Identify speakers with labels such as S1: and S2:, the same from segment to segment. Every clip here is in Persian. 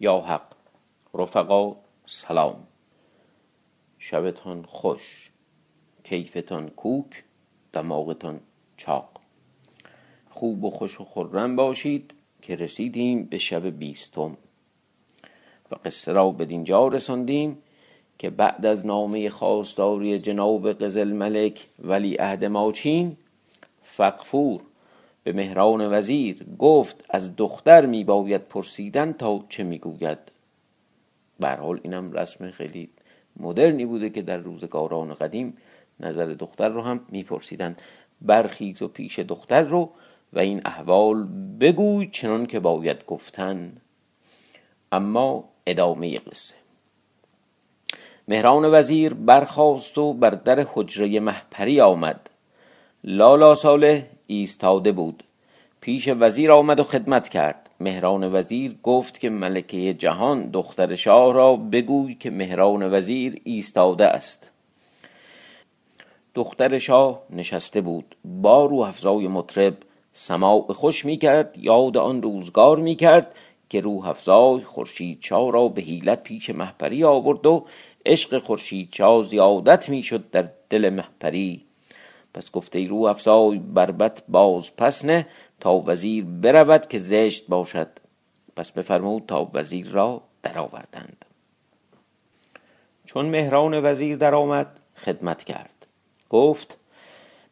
S1: یا حق رفقا سلام شبتان خوش. کیفتان کوک دماغتان چاق. خوب و خوش و خرم باشید که رسیدیم به شب بیستم. و قصه را بدینجا رساندیم که بعد از نامه خواستاری جناب قزل ملک ولی عهد ماچین فقفور به مهران وزیر گفت از دختر می باید پرسیدن تا چه می‌گوید. به حال اینم رسم خیلی مدرنی بوده که در روزگاران قدیم نظر دختر رو هم میپرسیدند برخیز و پیش دختر رو و این احوال بگوی چنان که باید گفتن. اما ادامه قصه. مهران وزیر برخاست و بر در حجره محپری آمد. لالا صالح ایستاده بود. پیش وزیر آمد و خدمت کرد. مهران وزیر گفت که ملکه جهان دختر شاه را بگوی که مهران وزیر ایستاده است. دختر شاه نشسته بود. با رو افزای مطرب سماع خوش می کرد یاد آن روزگار می کرد که روح افزای خورشید چا را به حیلت پیش محپری آورد و عشق خورشید چا زیادت می شد در دل محپری پس گفته رو افزای بربت باز پس نه تا وزیر برود که زشت باشد. پس بفرمود تا وزیر را درآوردند. چون مهران وزیر درآمد خدمت کرد. گفت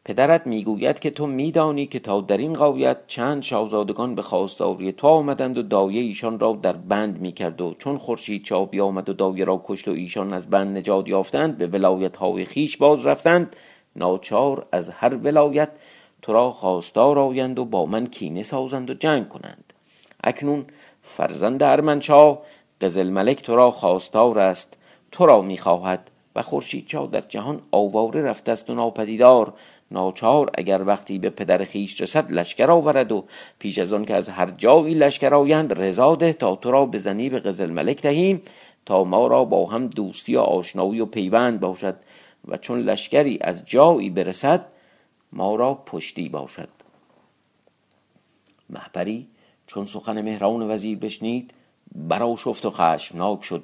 S1: پدرت می‌گوید که تو میدانی که تا در این قایت چند شاهزادگان به خواستاری تو آمدند و دایه ایشان را در بند می‌کرد و چون خورشید چا بیامد و دایه را کشت و ایشان از بند نجات یافتند به ولایت های خیش باز رفتند. ناچار از هر ولایت تو را خواستار آیند و با من کینه سازند و جنگ کنند. اکنون فرزند ارمنشاه قزل ملک تو را خواستار است. تو را می‌خواهد و خورشید در جهان آواره رفته است و ناپدیدار. ناچار اگر وقتی به پدر خیش رسد لشکر آورد و پیش از آن که از هر جایی لشکر آیند رضا ده تا تو را بزنی به قزل ملک دهیم تا ما را با هم دوستی و آشنایی و پیوند باشد. و چون لشکری از جایی برسد ما را پشتی باشد. محپری چون سخن مهران وزیر بشنید برا شفت و خشمناک شد.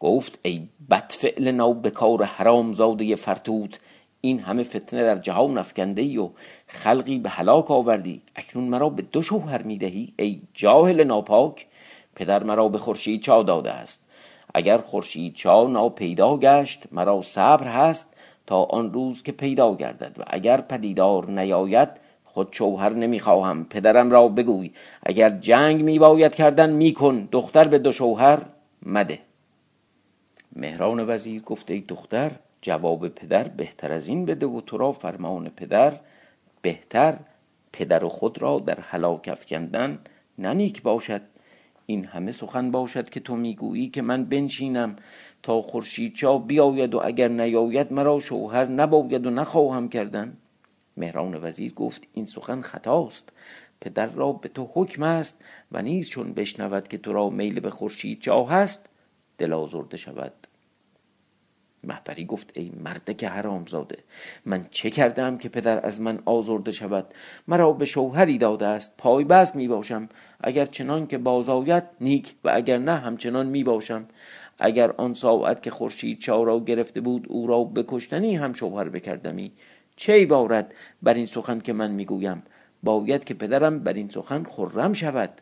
S1: گفت ای بدفعل نو به کار حرام زاده فرتوت این همه فتنه در جهان افکنده ای و خلقی به هلاک آوردی. اکنون مرا به دو شوهر می‌دهی ای جاهل ناپاک. پدر مرا به خورشید چا داده است. اگر خورشید چا ناپیدا گشت مرا صبر هست. تا آن روز که پیدا گردد و اگر پدیدار نیاید خود شوهر نمی‌خواهم. پدرم را بگوی اگر جنگ میباید کردن میکن. دختر به دو شوهر مده. مهران وزیر گفت ای دختر جواب پدر بهتر از این بده و تو را فرمان پدر بهتر. پدر خود را در هلاک افکندن ننیک باشد. این همه سخن باشد که تو می‌گویی که من بنشینم تا خورشید چا بیاید و اگر نیاید مرا شوهر نباید و نخواهم کردن. مهران وزیر گفت این سخن خطاست. پدر را به تو حکم است و نیز چون بشنود که تو را میل به خورشید هست دل آزرده شود. محبری گفت ای که حرام زاده من چه کردم که پدر از من آزرده شود؟ مرا به شوهری داده است پای بست می باشم. اگر چنان که بازاید نیک و اگر نه همچنان می باشم. اگر آن ساعت که خورشید چا را گرفته بود او را بکشتنی هم شوهر بکردمی چه بارد بر این سخن که من می‌گویم؟ باید که پدرم بر این سخن خرم شود.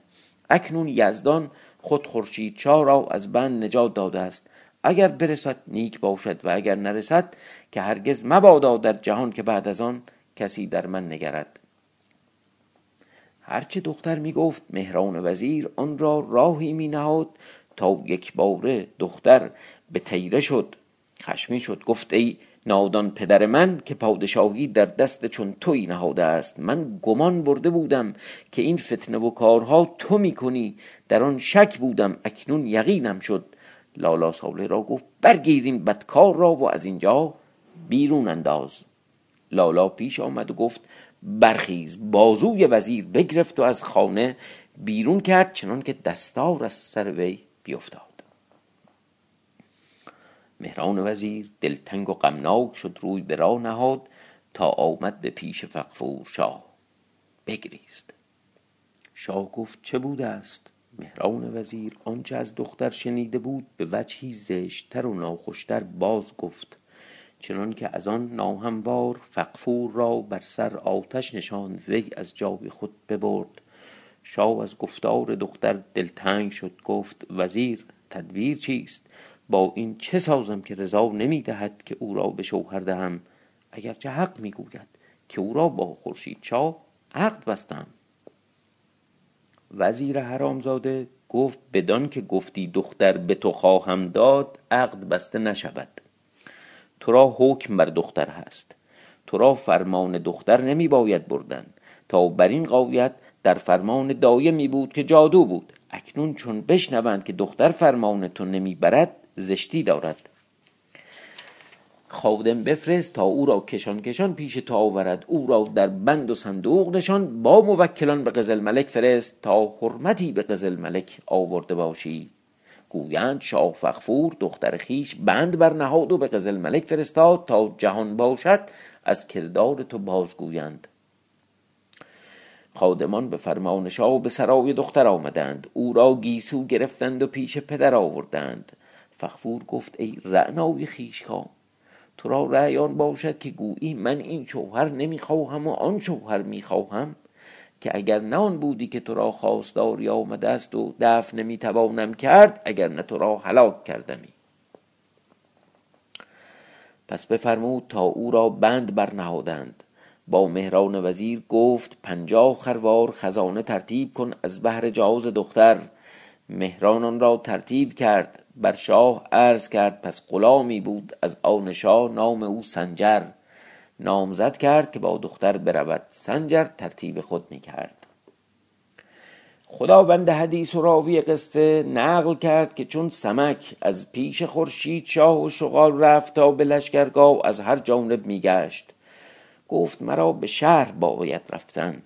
S1: اکنون یزدان خود خورشید چا را از بند نجات داده است. اگر برسد نیک باشد و اگر نرسد که هرگز مبادا در جهان که بعد از آن کسی در من نگرد. هرچه دختر می گفت مهران وزیر آن را راهی می نهاد تا یک باره دختر به تیره شد خشمی شد گفت ای نادان پدر من که پادشاهی در دست چون توی نهاده است. من گمان برده بودم که این فتنه و کارها تو می کنی در آن شک بودم اکنون یقینم شد. لالا ساله را گفت برگیرین بدکار را و از اینجا بیرون انداز. لالا پیش آمد و گفت برخیز بازوی وزیر بگرفت و از خانه بیرون کرد چنان که دستار از سر وی بیفتاد. مهران وزیر دلتنگ و غمناک شد روی به راه نهاد تا آمد به پیش فقفور شاه. بگریست. شاه گفت چه بوده است؟ مهران وزیر آنچه از دختر شنیده بود به وجهی زشتتر و ناخوشتر باز گفت چنان که از آن ناهموار فقفور را بر سر آتش نشاند وی از جای خود ببرد. شاه از گفتار دختر دلتنگ شد گفت وزیر تدبیر چیست؟ با این چه سازم که رضا نمی دهد که او را به شوهر دهم؟ اگرچه حق می گوید که او را با خورشید چا عقد بستم. وزیر حرامزاده گفت بدان که گفتی دختر به تو خواهم داد عقد بسته نشود. تو را حکم بر دختر هست. تو را فرمان دختر نمی باید بردن. تا بر این قایت در فرمان دایمی بود که جادو بود. اکنون چون بشنوند که دختر فرمان تو نمی برد زشتی دارد. خادم بفرست تا او را کشان کشان پیش تو آورد. او را در بند و صندوق نشان با موکلان به قزل ملک فرست تا حرمتی به قزل ملک آورده باشی. گویند شاه فخفور دختر خیش بند بر نهاد و به قزل ملک فرستاد تا جهان باشد. از کردار تو بازگویند خادمان به فرمان شاه به سرای دختر آمدند. او را گیسو گرفتند و پیش پدر آوردند. فخفور گفت ای رعنای خیشکام تو را رأی آن باشد که گویی من این شوهر نمی‌خواهم و آن شوهر می‌خواهم که اگر نه آن بودی که تو را خواستاری آمده است و دفع نمی‌توانم کرد اگر نه تو را هلاک کردمی. پس بفرمود تا او را بند برنهادند. با مهران وزیر گفت پنجاه خروار خزانه ترتیب کن از بهر جاز دختر. مهران را ترتیب کرد بر شاه عرض کرد پس غلامی بود از آن شاه نام او سنجر. نامزد کرد که با دختر برود سنجر ترتیب خود می کرد خداوند حدیث و راوی قصه نقل کرد که چون سمک از پیش خورشید شاه و شغال رفت تا به لشکرگاه از هر جانب میگشت. گفت مرا به شهر باید رفتن.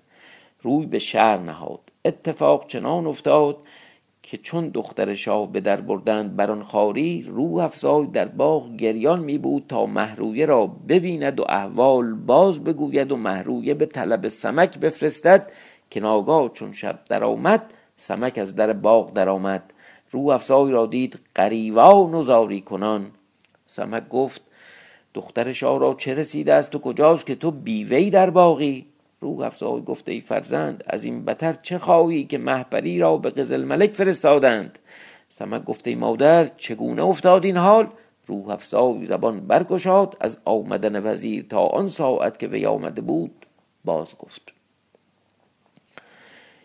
S1: روی به شهر نهاد. اتفاق چنان افتاد که چون دختر شاه به در بردند بر آن خاری روح افزای در باغ گریان می بود تا محرویه را ببیند و احوال باز بگوید و محرویه به طلب سمک بفرستد. که ناگاه چون شب درآمد سمک از در باغ درآمد. روح افزای را دید قریوان و زاری کنان. سمک گفت دختر شاه را چه رسیده است و کجاست که تو بیوی در باغی؟ روح افزای گفته ای فرزند از این بتر چه خواهی که محبری را به قزل ملک فرستادند؟ سمک گفته ای مادر چگونه افتاد این حال؟ روح افزای زبان برگشاد از آمدن وزیر تا آن ساعت که وی آمده بود باز گفت.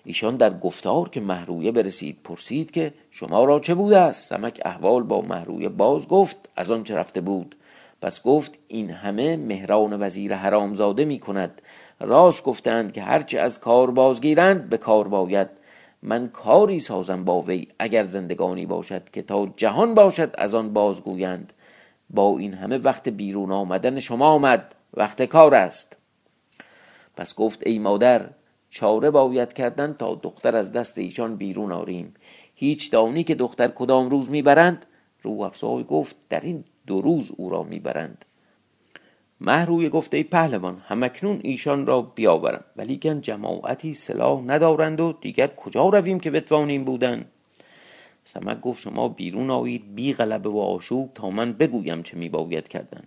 S1: ایشان در گفتار که محرویه برسید پرسید که شما را چه بوده است؟ سمک احوال با محرویه باز گفت از آن چه رفته بود. پس گفت این همه مهران وزیر حرامزاده می کند راست گفتند که هرچه از کار بازگیرند به کار باید. من کاری سازم با وی اگر زندگانی باشد که تا جهان باشد از آن بازگویند. با این همه وقت بیرون آمدن شما آمد وقت کار است. پس گفت ای مادر چاره باید کردن تا دختر از دست ایشان بیرون آریم. هیچ دانی که دختر کدام روز می‌برند؟ رو افزای گفت در این دو روز او را می‌برند. محروی گفته ای پهلوان همکنون ایشان را بیاورم. ولیکن جماعتی سلاح ندارند و دیگر کجا رویم که بتوانیم بودن؟ سمک گفت شما بیرون آیید بی غلبه و آشوب تا من بگویم چه میباید کردن.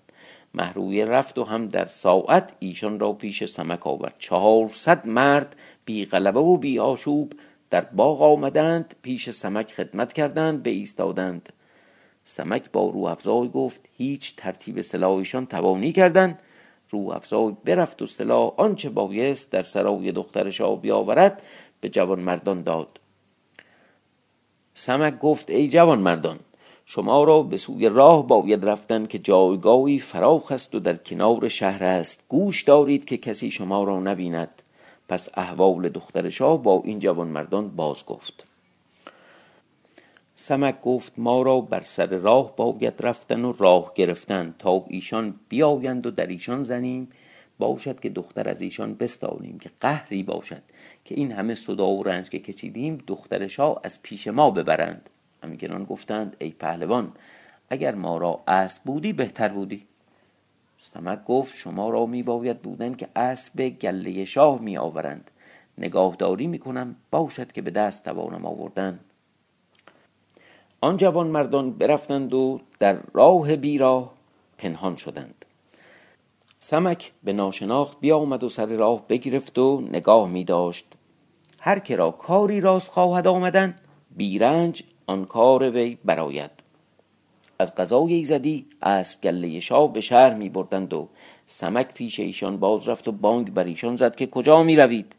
S1: محروی رفت و هم در ساعت ایشان را پیش سمک آورد. چهارصد مرد بی غلبه و بی آشوب در باغ آمدند پیش سمک خدمت کردند به ایستادند سمک با رو افزای گفت هیچ ترتیب سلاحشان توانی کردن. رو افزای برفت و سلاح آنچه بایست در سرای دخترش آبی بیاورد به جوان مردان داد. سمک گفت ای جوان مردان شما را به سوی راه باید رفتن که جایگاهی فراخ است و در کنار شهر است. گوش دارید که کسی شما را نبیند. پس احوال دختر شاه با این جوان مردان باز گفت. سمک گفت ما را بر سر راه باید رفتن و راه گرفتن تا ایشان بیایند و در ایشان زنیم. باشد که دختر از ایشان بستانیم که قهری باشد که این همه صدا و رنج که کشیدیم دختر شاه از پیش ما ببرند. همگران گفتند ای پهلوان اگر ما را اسب بودی بهتر بودی. سمک گفت شما را می باید بودن که اسب گله شاه می آورند. نگاهداری می کنم باشد که به دست توانم آوردن. آن جوان مردان برفتند و در راه بیراه پنهان شدند. سمک به ناشناخت بیامد و سر راه بگرفت و نگاه می داشت. هر که را کاری راست خواهد آمدن بیرنج آن کار وی براید از قضای ایزدی اسب گله شاه به شهر می بردند و سمک پیش ایشان باز رفت و بانگ بر ایشان زد که کجا می روید.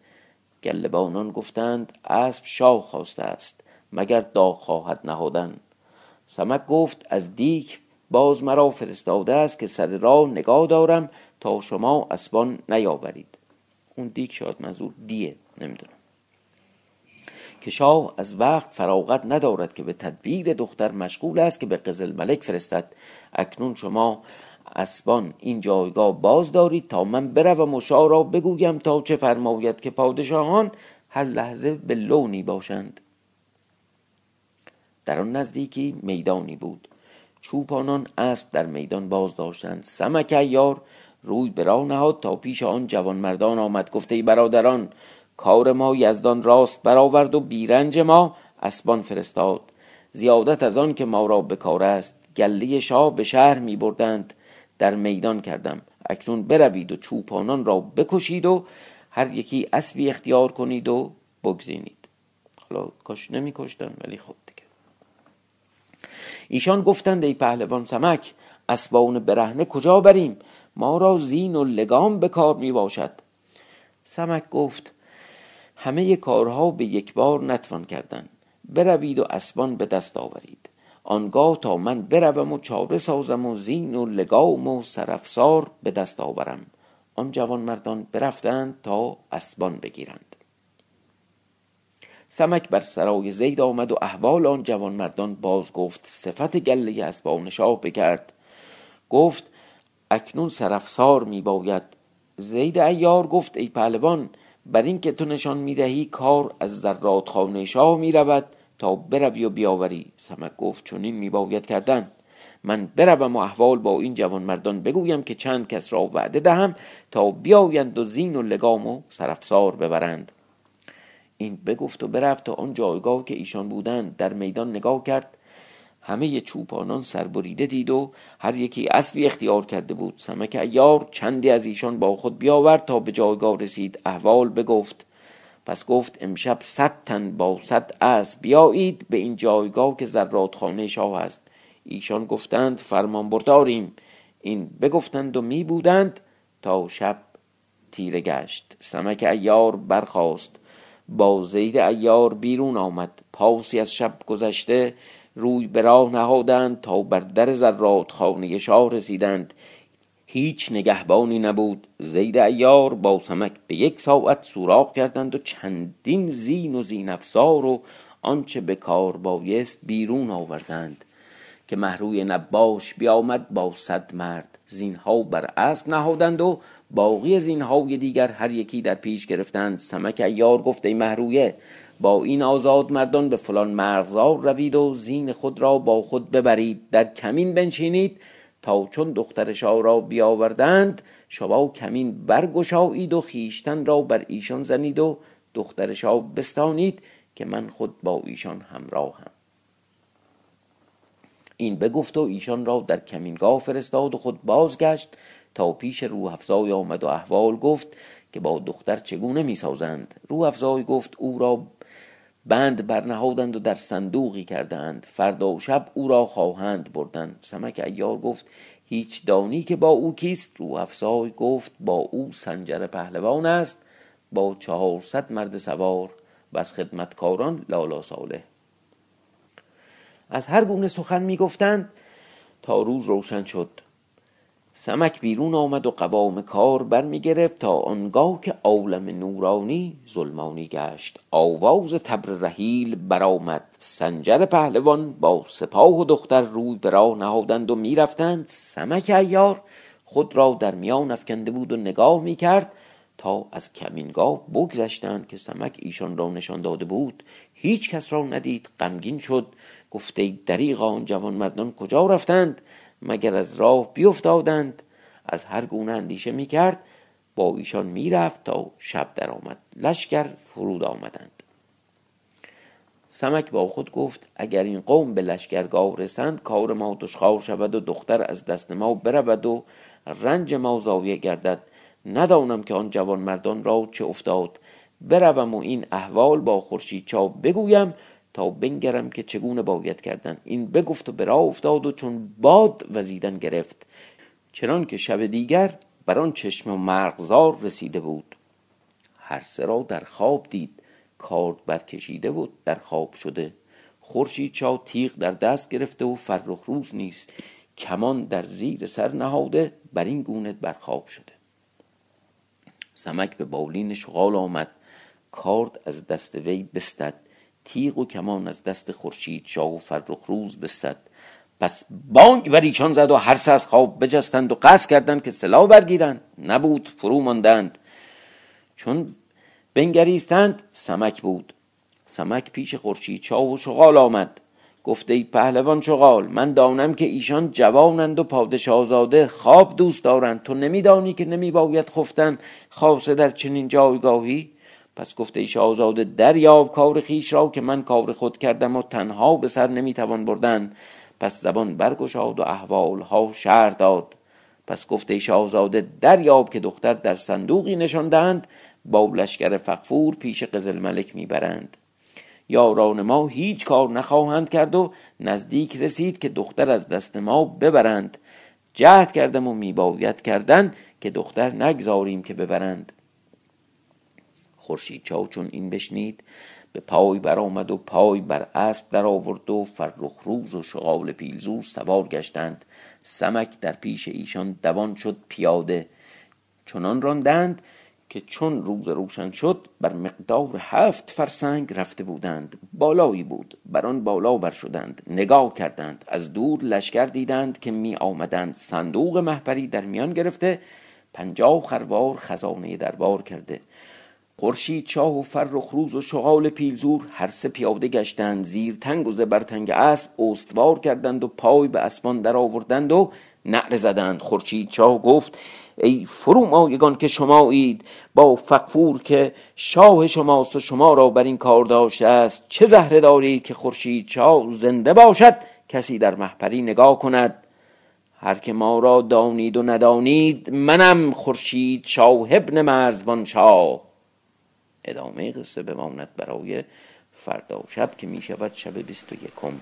S1: گله بانان گفتند اسب شاه خواسته است. مگر داغ خواهد نهادن. سمک گفت از دیک باز مرا فرستاده است که سر راه نگاه دارم تا شما اسبان نیاورید. اون دیک شاید منظور دیه نمی‌دونم. که شاه از وقت فراغت ندارد که به تدبیر دختر مشغول است که به قزل ملک فرستد. اکنون شما اسبان این جایگاه باز دارید تا من بروم و شاه را بگویم تا چه فرماید که پادشاهان هر لحظه به لونی باشند. در آن نزدیکی میدانی بود. چوپانان اسب در میدان باز داشتند. سمک ایار روی به راه نهاد تا پیش آن جوان مردان آمد گفته برادران کار ما یزدان راست برآورد و بیرنج ما اسبان فرستاد. زیادت از آن که ما را به کار است. گله شاه به شهر می بردند. در میدان کردم. اکنون بروید و چوپانان را بکشید و هر یکی اسبی اختیار کنید و بگزینید. حالا کاش نمی کشتن ولی خب. ایشان گفتند ای پهلوان سمک اسبان برهنه کجا بریم ما را زین و لگام به کار می باشد. سمک گفت همه کارها به یک بار نتوان کردن. بروید و اسبان به دست آورید. آنگاه تا من بروم و چاره سازم و زین و لگام و سرفسار به دست آورم. آن جوان مردان برفتند تا اسبان بگیرند. سمک بر سرای زید آمد و احوال آن جوان مردان باز گفت صفت گله اسبان شاه بکرد. گفت اکنون سرفسار می باید زید ایار گفت ای پهلوان بر این که تو نشان می‌دهی کار از ذرات خانه شاه می رود تا بروی و بیاوری. سمک گفت چنین می باید کردن. من بروم و احوال با این جوان مردان بگویم که چند کس را وعده دهم تا بیایند و زین و لگام و سرفسار ببرند. این بگفت و برفت تا آن جایگاه که ایشان بودند در میدان نگاه کرد. همه چوپانان سربریده دید و هر یکی اسبی اختیار کرده بود. سمک ایار چندی از ایشان با خود بیاورد تا به جایگاه رسید. احوال بگفت. پس گفت امشب صد تن با صد اسب بیایید به این جایگاه که زرات خانه شاه است. ایشان گفتند فرمان برداریم. این بگفتند و می بودند تا شب تیره گشت. سمک ایار برخاست. با زید ایار بیرون آمد. پاسی از شب گذشته روی به راه نهادند تا بر در زرات خانه شاه رسیدند. هیچ نگهبانی نبود. زید ایار با سمک به یک ساعت سوراخ کردند و چندین زین و زین افسار و آنچه به کار بایست بیرون آوردند. که محروی نباش بیامد با صد مرد. زینها بر اسب نهادند و باقی زینهای دیگر هر یکی در پیش گرفتند. سمک ایار گفت ای محرویه با این آزاد مردان به فلان مرغزار روید و زین خود را با خود ببرید. در کمین بنشینید تا چون دختر شاه را بیاوردند شما کمین برگشایید و خیشتن را بر ایشان زنید و دختر شاه بستانید که من خود با ایشان همراهم. این بگفت و ایشان را در کمینگاه فرستاد و خود بازگشت. تا پیش روح افزای آمد و احوال گفت که با دختر چگونه می سازند روح افزای گفت او را بند برنهادند و در صندوقی کردند. فردا و شب او را خواهند بردن سمک ایار گفت هیچ دانی که با او کیست؟ رو افزای گفت با او سنجر پهلوان است با چهارصد مرد سوار و از خدمتکاران لالا ساله از هر گونه سخن می گفتند تا روز روشن شد. سمک بیرون آمد و قوام کار برمی گرفت تا آنگاه که عالم نورانی ظلمانی گشت. آواز تبر رحیل برآمد. سنجر پهلوان با سپاه و دختر روی به راه نهادند و می‌رفتند. سمک ایار خود را در میان افکنده بود و نگاه می کرد تا از کمینگاه بگذشتند که سمک ایشان را نشان داده بود. هیچ کس را ندید. غمگین شد. گفته دریغا آن جوان مردان کجا رفتند؟ مگر از راه بیفتادند؟ از هر گونه اندیشه می کرد با ایشان می‌رفت تا شب آمد لشکر فرود آمدند. سمک با خود گفت اگر این قوم به لشکرگاه رسند کار ما دشخوار شود و دختر از دست ما برود و رنج ما زاویه گردد. ندانم که آن جوان مردان را چه افتاد. بروم و این احوال با خورشید چاپ بگویم تا بنگرم که چگونه باید کردن. این بگفت و برا افتاد و چون باد وزیدن گرفت. چنان که شب دیگر بر آن چشم و مرغزار رسیده بود. هر سه را در خواب دید. کارد برکشیده بود در خواب شده. خورشید چا تیغ در دست گرفته و فرخ روز نیست کمان در زیر سر نهاده بر این گونه برخواب شده. سمک به بالین شغال آمد. کارد از دست وی بستد. تیغ و کمان از دست خورشید شاه و فرخ روز بستد. پس بانگ بر ایشان زد و هر سه از خواب بجستند و قصد کردند که سلاح برگیرند. نبود فرو ماندند. چون بنگریستند سمک بود. سمک پیش خورشید چاو و شغال آمد. گفته ای پهلوان شغال من دانم که ایشان جوانند و پادشاهزاده خواب دوست دارند. تو نمیدانی که نمی باید خفتن؟ خاصه در چنین جایگاهی؟ پس گفته ای شاهزاده دریاب کار خیش را که من کار خود کردم و تنها به سر نمی‌توان بردن. پس زبان برگشاد و احوال ها شهر داد. پس گفته شاهزاده دریاب که دختر در صندوقی نشاندند با لشکر فقفور پیش قزل ملک می‌برند. یاران ما هیچ کار نخواهند کرد و نزدیک رسید که دختر از دست ما ببرند. جهد کردم و میباید کردن که دختر نگذاریم که ببرند. خورشید چاو چون این بشنید به پای برآمد و پای بر اسب در آورد و فرخ روز و شغال پیلزور سوار گشتند. سمک در پیش ایشان دوان شد پیاده. چنان راندند که چون روز روشن شد بر مقدار هفت فرسنگ رفته بودند. بالایی بود. بر آن بالا بر شدند. نگاه کردند. از دور لشکر دیدند که می آمدند. صندوق محپری در میان گرفته پنجاه خروار خزانه دربار کرده. خورشید شاه و فرخ روز و شغال پیلزور هر سه پیاده گشتند زیر تنگ و زبرتنگ اسب استوار کردند و پای به اسمان در آوردند و نعره زدند. خورشید شاه گفت ای فرومایگان که شمایید با فقفور که شاه شماست و شما را بر این کار داشته است چه زهره دارید که خورشید شاه زنده باشد کسی در محپری نگاه کند؟ هر که ما را دانید و ندانید منم خورشید شاه ابن مرزبان شاه. ادامه قصه بماند برای فردا شب که می شود شب بیست و یکم.